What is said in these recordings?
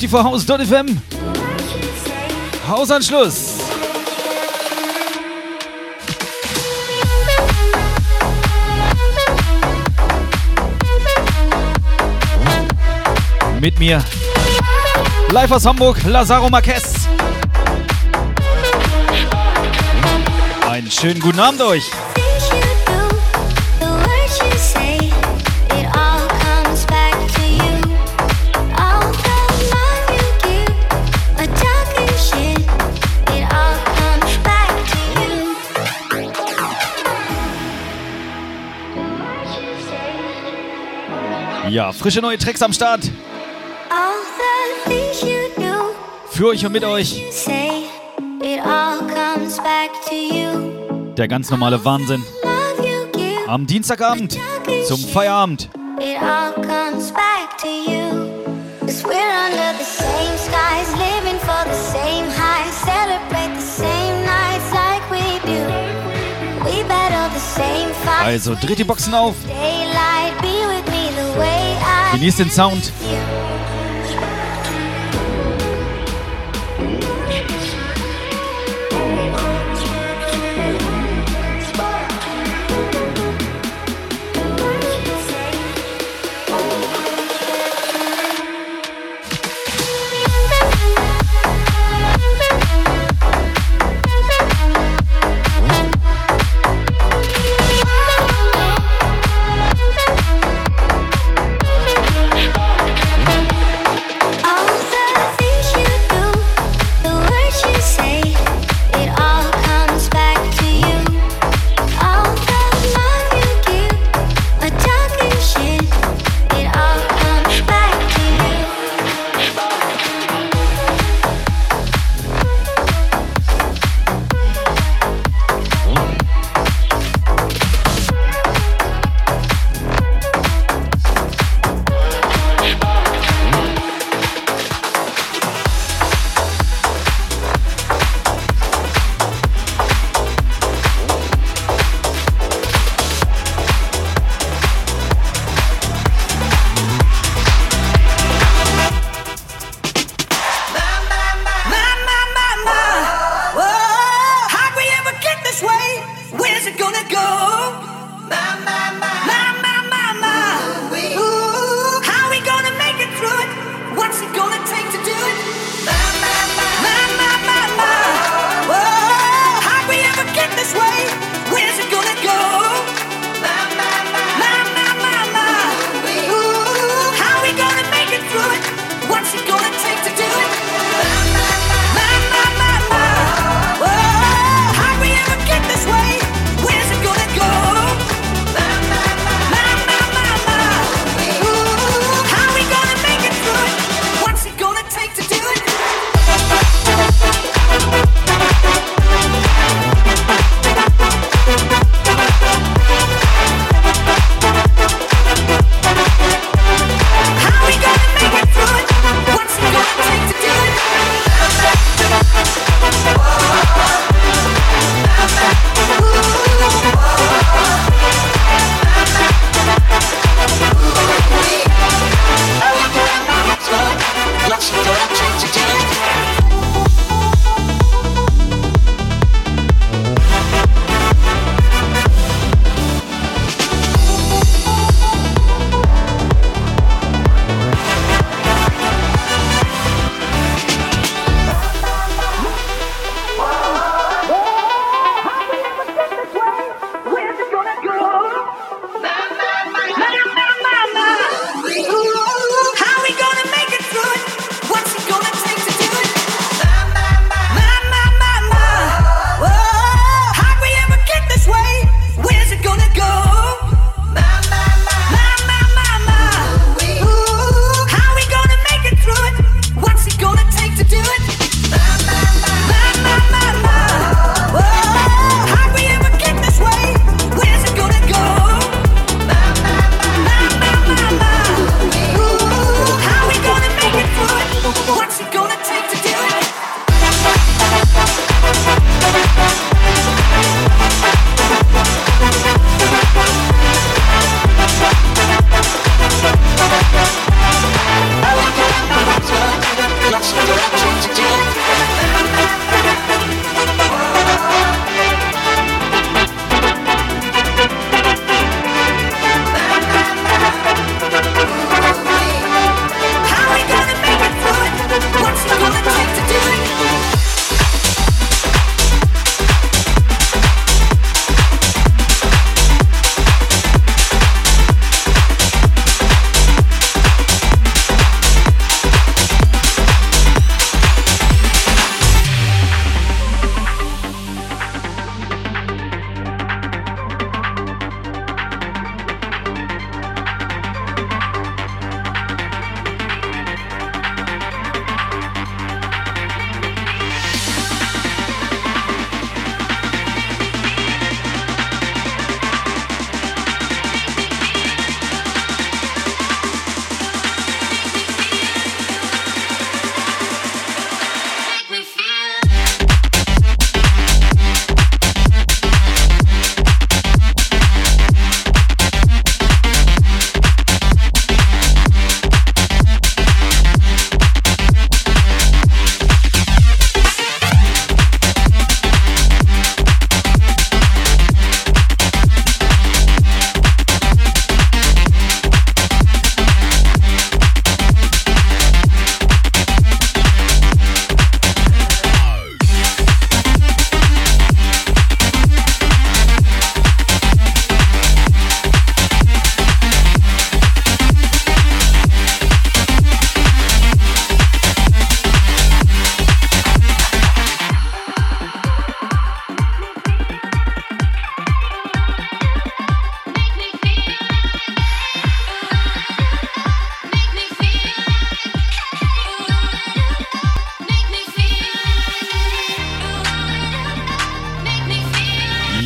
54house.fm. Hausanschluss. Mit mir. Live aus Hamburg, Lazaro Marquez. Einen schönen guten Abend euch. Ja, frische neue Tracks am Start. Für euch und mit euch. Der ganz normale Wahnsinn. Am Dienstagabend zum Feierabend. Also dreht die Boxen auf. Genießt den Sound.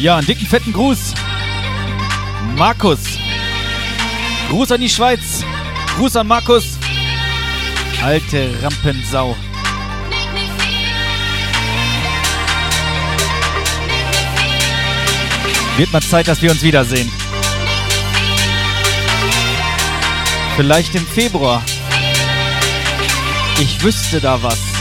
Ja, einen dicken, fetten Gruß. Markus. Gruß an die Schweiz. Gruß an Markus. Alte Rampensau. Wird mal Zeit, dass wir uns wiedersehen. Vielleicht im Februar. Ich wüsste da was.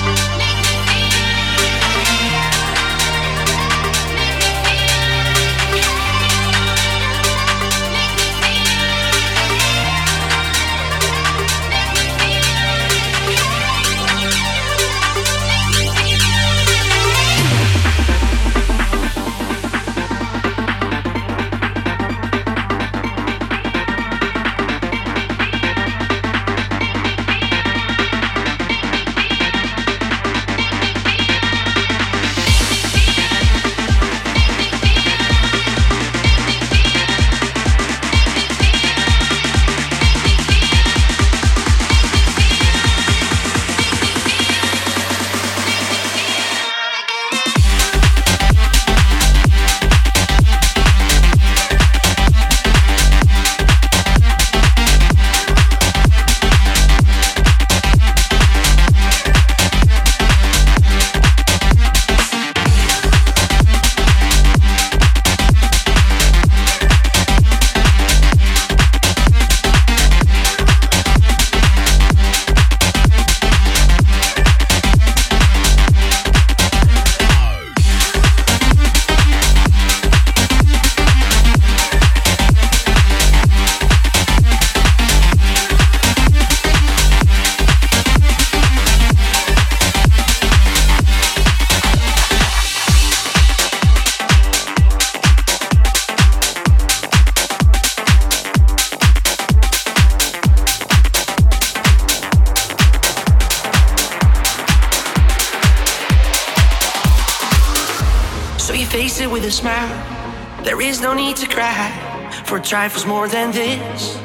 Trifles more than this.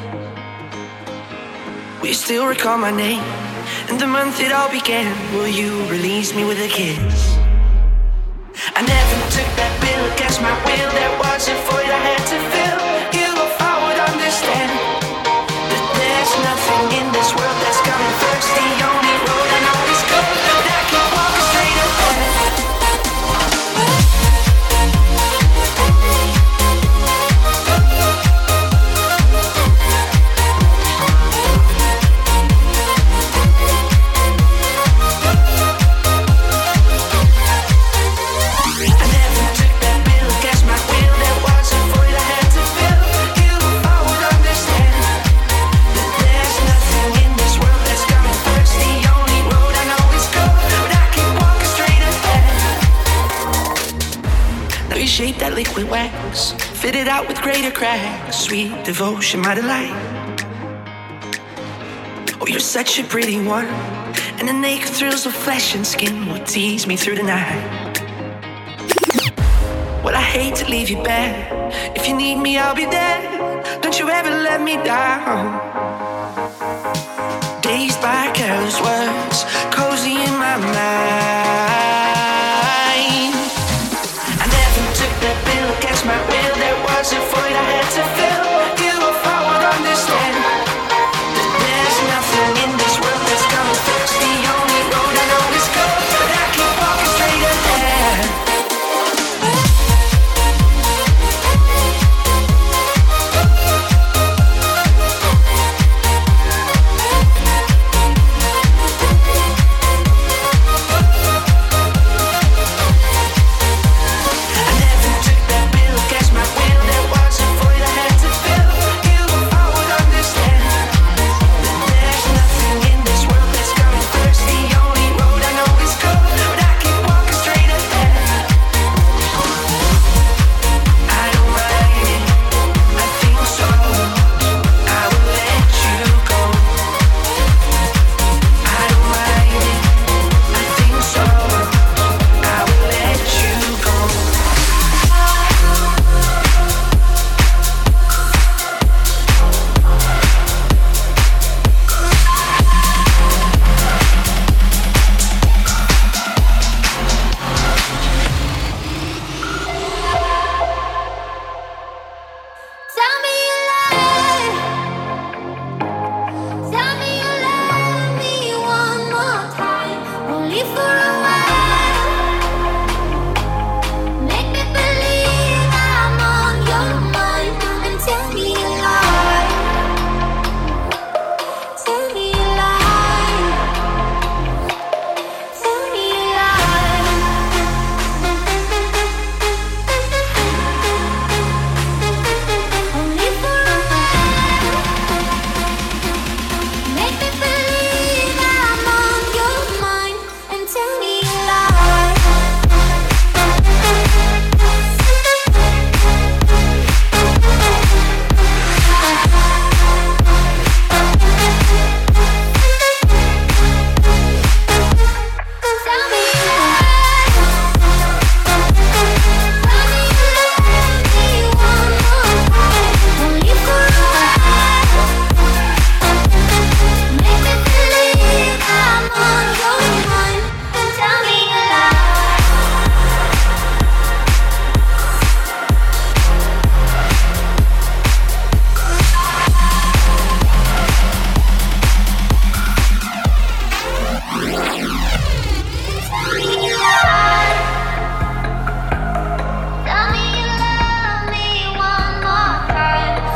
We still recall my name and the month it all began. Will you release me with a kiss? Fitted out with greater cracks. Sweet devotion, my delight. Oh, you're such a pretty one, and the naked thrills of flesh and skin will tease me through the night. Well, I hate to leave you bare. If you need me, I'll be there. Don't you ever let me down.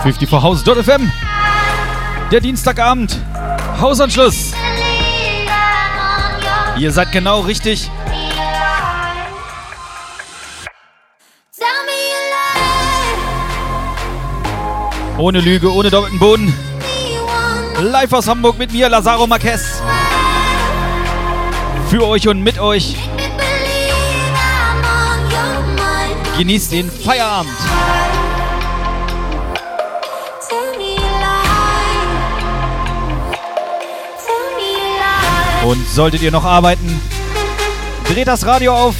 54house.fm. Der Dienstagabend. Hausanschluss. Ihr seid genau richtig. Ohne Lüge, ohne doppelten Boden. Live aus Hamburg mit mir, Lazaro Marquez. Für euch und mit euch. Genießt den Feierabend. Und solltet ihr noch arbeiten, dreht das Radio auf.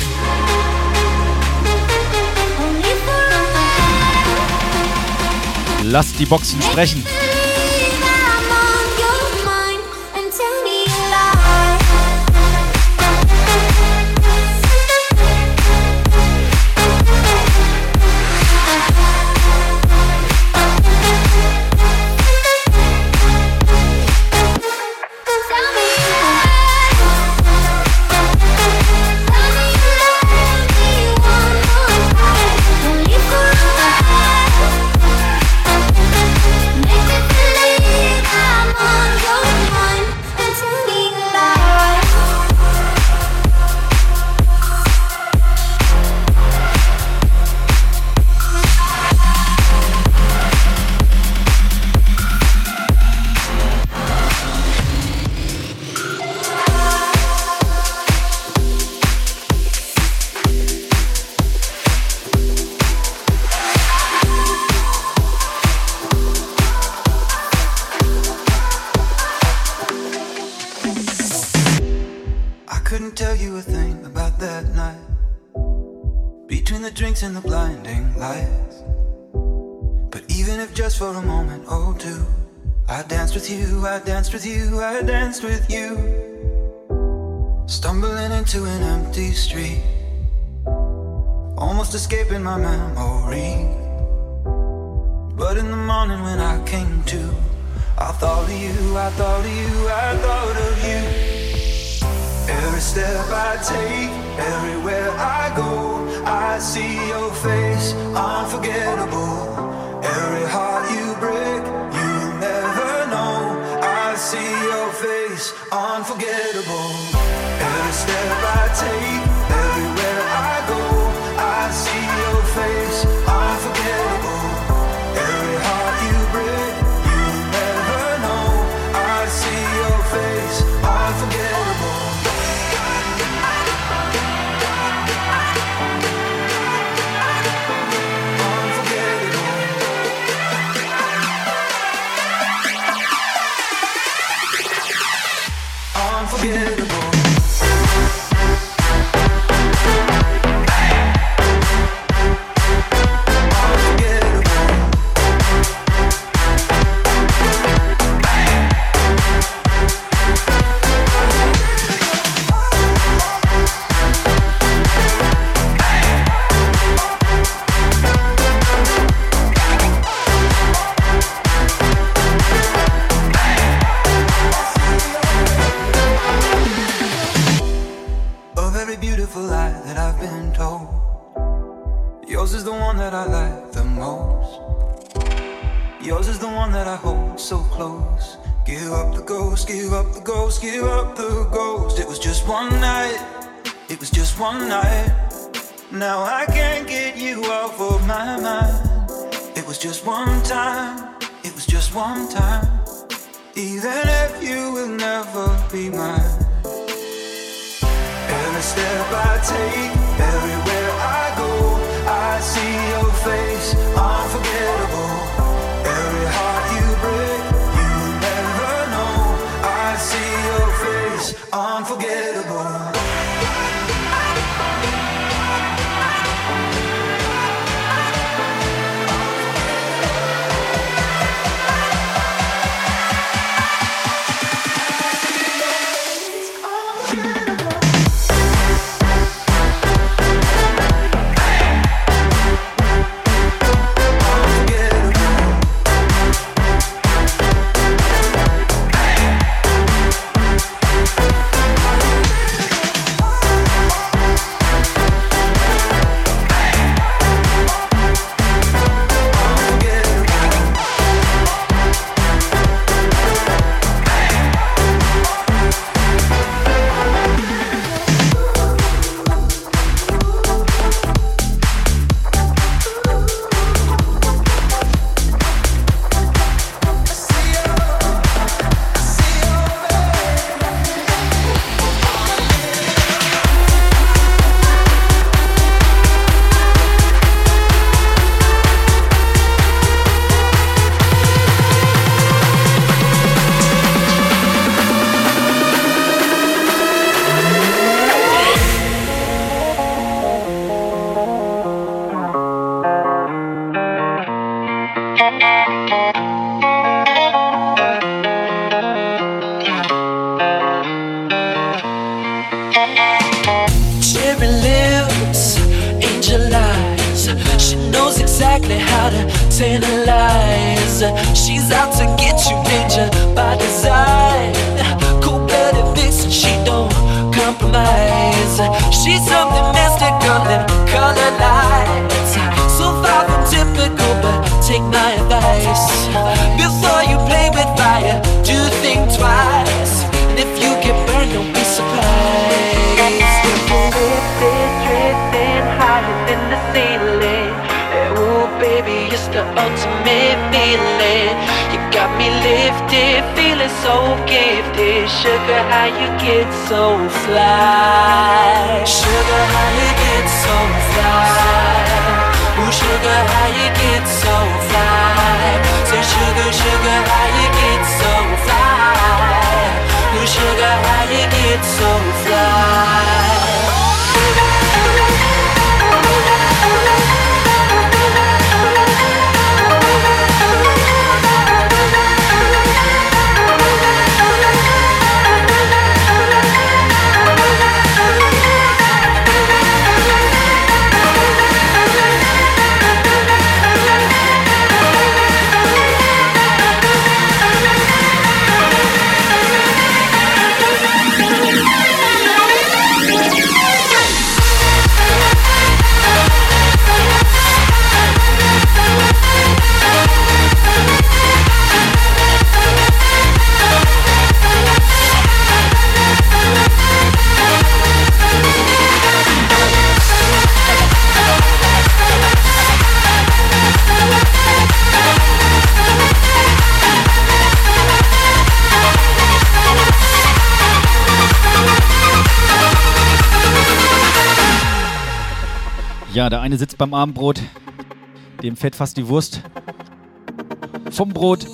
Lasst die Boxen sprechen. if just for a moment or two. I danced with you, I danced with you, I danced with you. Stumbling into an empty street, almost escaping my memory. But in the morning when I came to, I thought of you, I thought of you, I thought of you. Every step I take, everywhere I go, I see your face, unforgettable. Every heart you break, you never know. I see your face, unforgettable. one night, it was just one night. Now I can't get you off of my mind. It was just one time, it was just one time. Even if you will never be mine. Every step I take, everywhere. Cherry lips, angel eyes. She knows exactly how to tantalize. She's out to get you, danger by design. Cool, blooded vixen, she don't compromise. She's something mystical. Take my advice. Before you play with fire, do think twice. And if you get burned, don't be surprised. Drifting, drifting higher than the ceiling. Ooh, baby, it's the ultimate feeling. You got me lifted, feeling so gifted. Sugar, how you get so fly? Sugar, how you get so fly? Ooh, sugar, how you get so sugar, sugar, how you get so fly? Ooh, sugar, how you get so Ja, der eine sitzt beim Abendbrot, dem fällt fast die Wurst vom Brot.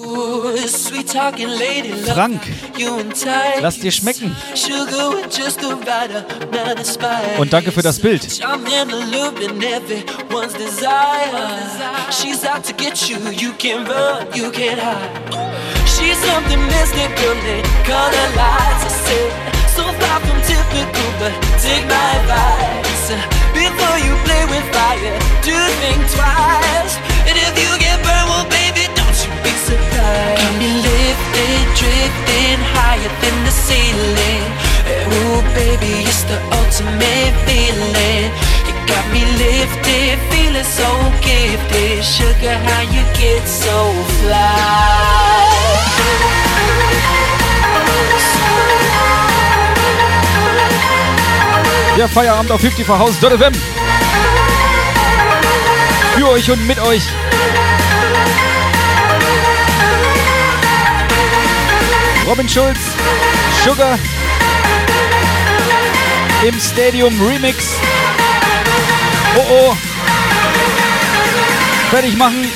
Frank, lass dir schmecken. Und danke für das Bild. She's something mystical in color lights. I said, so far from typical, but take my advice. Before you play with fire, do think twice. And if you get burned, well, baby, don't you be surprised. Got me lifted, drifting higher than the ceiling. Ooh, baby, it's the ultimate feeling. You got me lifted, feeling so gifted. Sugar, how you get so fly? Der Feierabend auf 50 Haus.fm. Für euch und mit euch. Robin Schulz, Sugar im Stadium Remix. Oh oh. Fertig machen.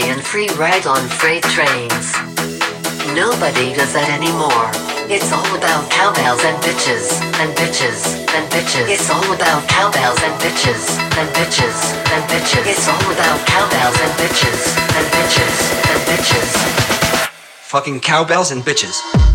And free ride on freight trains. Nobody does that anymore. It's all about cowbells and bitches, and bitches, and bitches. It's all about cowbells and bitches, and bitches, and bitches. It's all about cowbells and bitches, and bitches, and bitches. Fucking cowbells and bitches.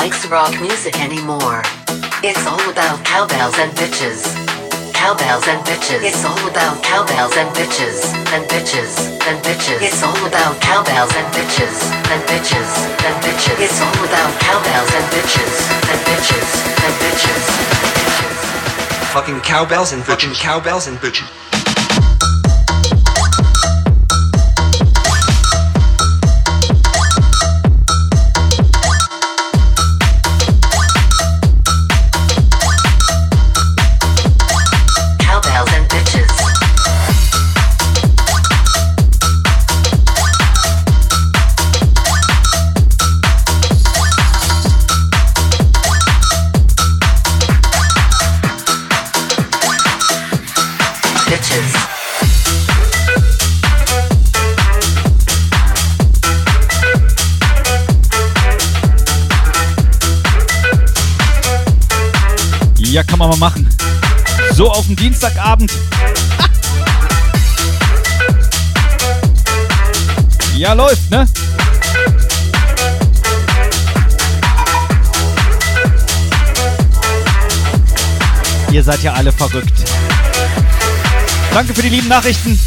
Likes rock music anymore. It's all about cowbells and bitches. Cowbells and bitches. It's all about cowbells and bitches. And bitches. And bitches. It's all about cowbells and bitches. And bitches. And bitches. It's all about cowbells and bitches. And bitches. And bitches. Fucking cowbells and bitches. Fucking cowbells and bitches. And bitches. man mal machen. So auf dem Dienstagabend. Ja, läuft, ne? Ihr seid ja alle verrückt. Danke für die lieben Nachrichten.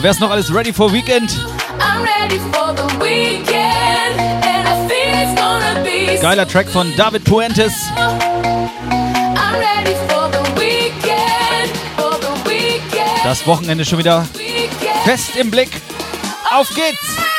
Genau, wer ist noch alles ready for Weekend? weekend Geiler Track von David Puentes. Weekend, das Wochenende schon wieder fest im Blick. Auf geht's!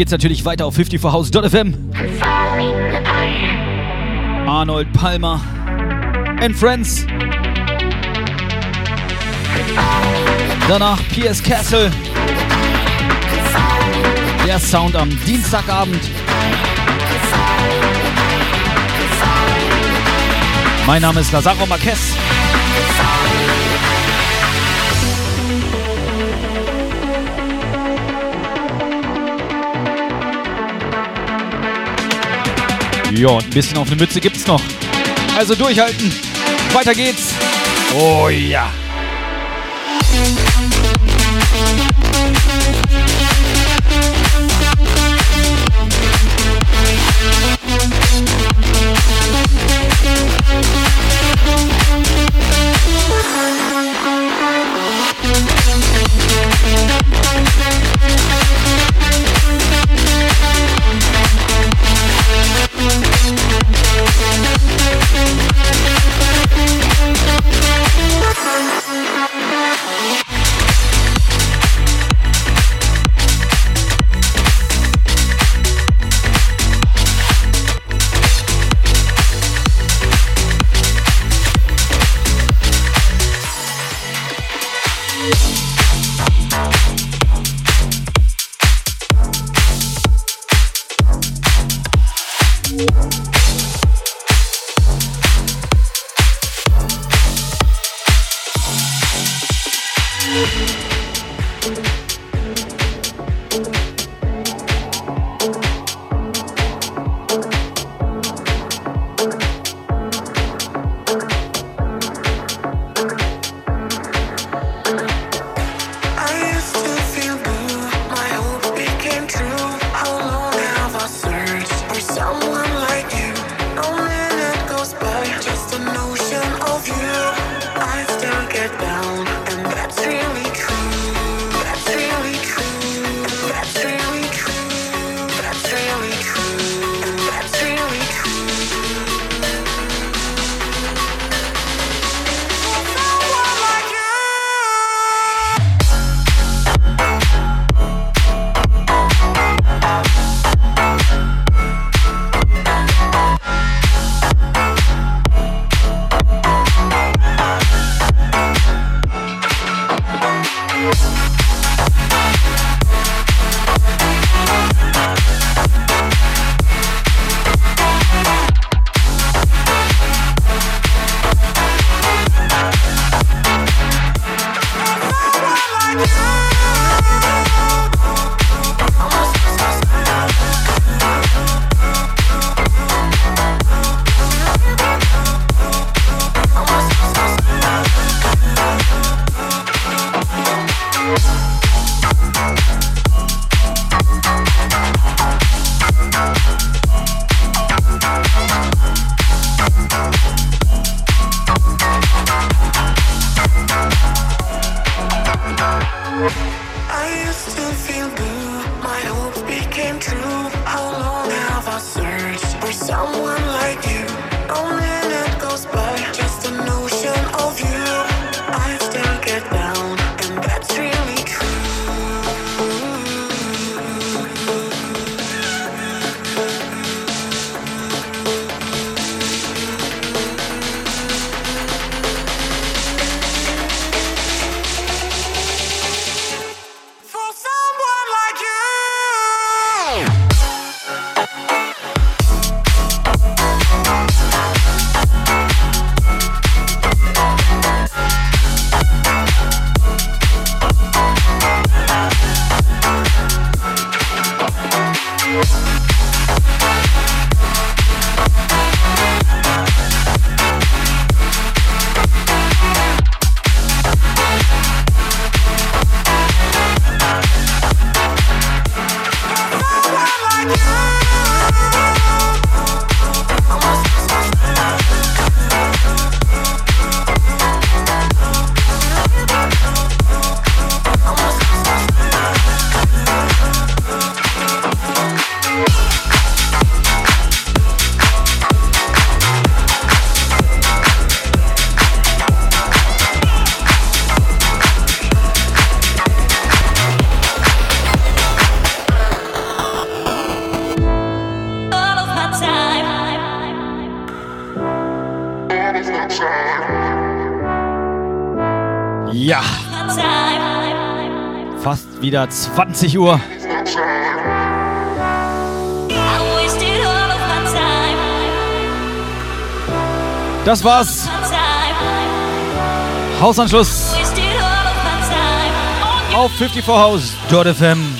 Geht's natürlich weiter auf 54house.fm. Arnold Palmer and Friends. Danach P.S. Castle. Der Sound am Dienstagabend. Mein Name ist Lazaro Marquez. Ja, und ein bisschen auf eine Mütze gibt's noch. Also durchhalten. Weiter geht's. Oh ja. Wieder 20 Uhr. Das war's. Hausanschluss. Auf 54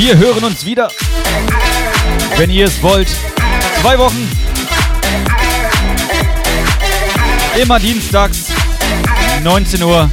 Wir hören uns wieder, wenn ihr es wollt. Zwei Wochen. Immer dienstags, 19 Uhr.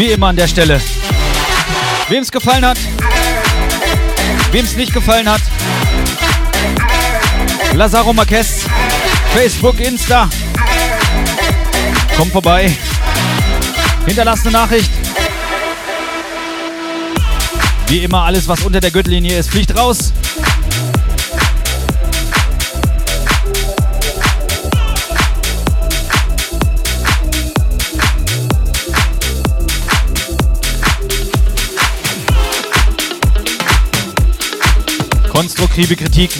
Wie immer an der Stelle. Wem es gefallen hat, wem es nicht gefallen hat, Lazaro Marquez, Facebook, Insta. Kommt vorbei. Hinterlasst eine Nachricht. Wie immer, alles, was unter der Gürtellinie ist, fliegt raus. Konstruktive Kritik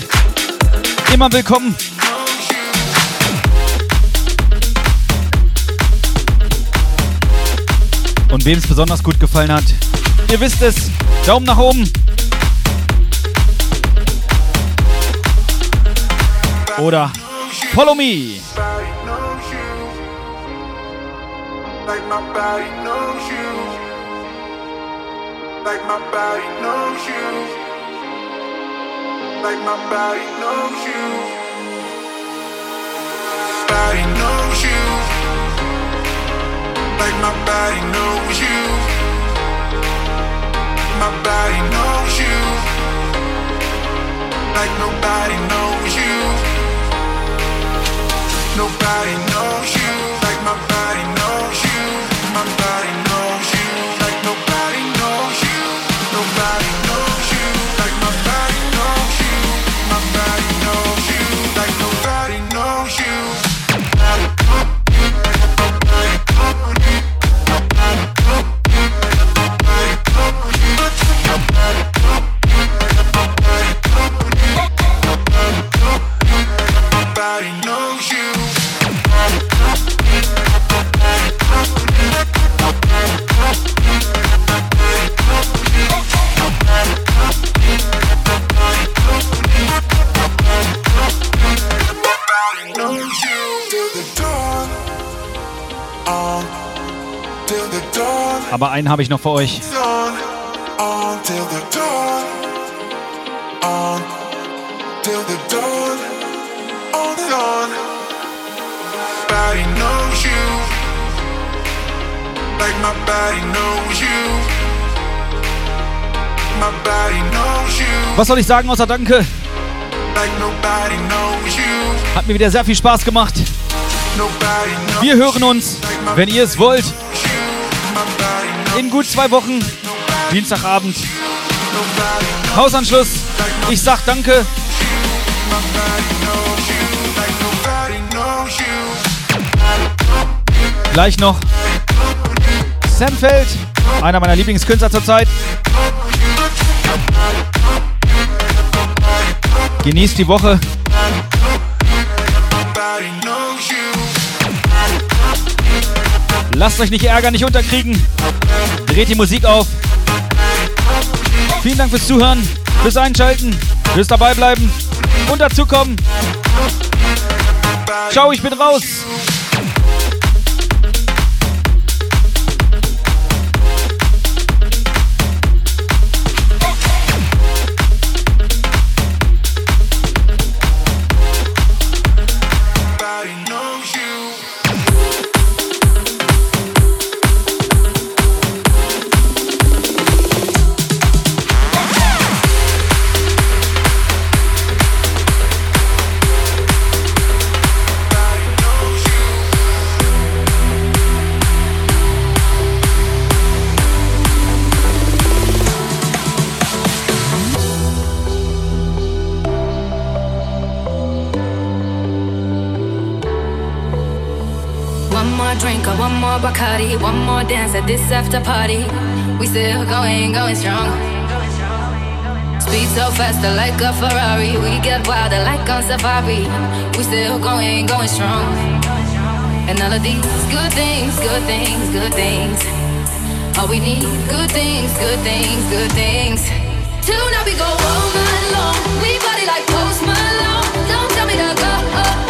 immer willkommen. Und wem es besonders gut gefallen hat, ihr wisst es, Daumen nach oben. Oder Follow Me. Like my body knows you. Like my body knows you. Body knows you. Like my body knows you. My body knows you. Like nobody knows you. Nobody knows you like my body knows you. My body Aber einen habe ich noch für euch. Was soll ich sagen außer Danke? Hat mir wieder sehr viel Spaß gemacht. Wir hören uns, wenn ihr es wollt, in gut zwei Wochen, Dienstagabend, Hausanschluss. Ich sag Danke. Gleich noch Sam Feld, einer meiner Lieblingskünstler zurzeit. Genießt die Woche. Lasst euch nicht ärgern, nicht unterkriegen. Dreht die Musik auf. Vielen Dank fürs Zuhören, fürs Einschalten, fürs Dabeibleiben und dazukommen. Ciao, ich bin raus. Dance at this after party. We still going, going strong. Speed so faster like a Ferrari. We get wilder like on safari. We still going, going strong. And all of these good things, good things, good things. All we need, good things, good things, good things. Tonight we go all night long. We party like Post Malone. Don't tell me to go.